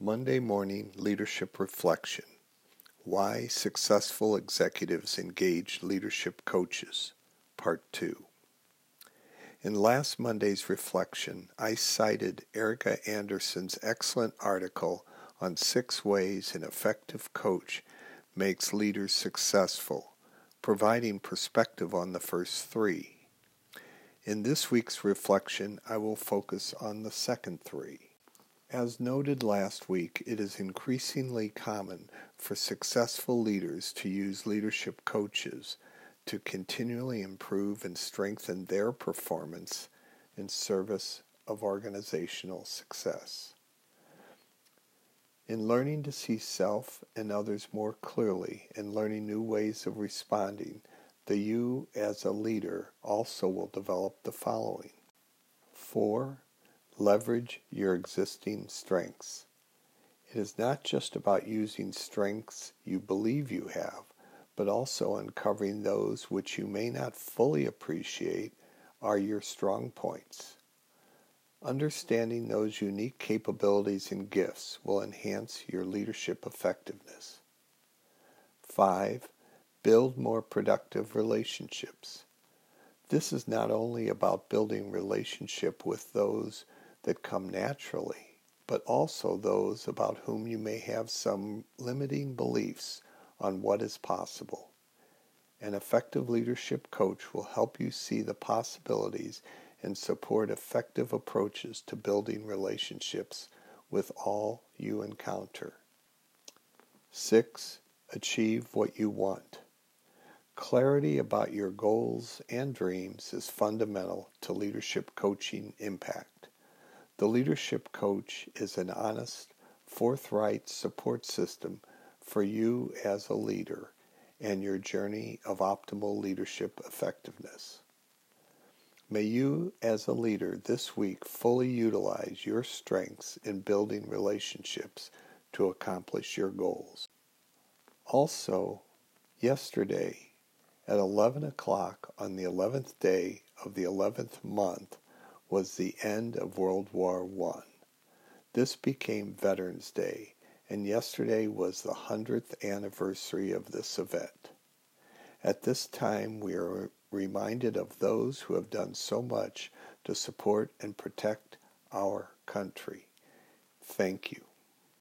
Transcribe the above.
Monday Morning Leadership Reflection Why Successful Executives Engage Leadership Coaches, Part 2. In last Monday's reflection, I cited Erika Andersen's excellent article on six ways an effective coach makes leaders successful, providing perspective on the first three. In this week's reflection, I will focus on the second three. As noted last week, it is increasingly common for successful leaders to use leadership coaches to continually improve and strengthen their performance in service of organizational success. In learning to see self and others more clearly and learning new ways of responding, the you as a leader also will develop the following. 4 Leverage your existing strengths. It is not just about using strengths you believe you have, but also uncovering those which you may not fully appreciate are your strong points. Understanding those unique capabilities and gifts will enhance your leadership effectiveness. 5. Build more productive relationships. This is not only about building relationship with those that come naturally, but also those about whom you may have some limiting beliefs on what is possible. An effective leadership coach will help you see the possibilities and support effective approaches to building relationships with all you encounter. 6. Achieve what you want. Clarity about your goals and dreams is fundamental to leadership coaching impact. The leadership coach is an honest, forthright support system for you as a leader and your journey of optimal leadership effectiveness. May you, as a leader this week, fully utilize your strengths in building relationships to accomplish your goals. Also, yesterday at 11 o'clock on the 11th day of the 11th month, was the end of World War I. This became Veterans Day, and yesterday was the 100th anniversary of this event. At this time, we are reminded of those who have done so much to support and protect our country. Thank you.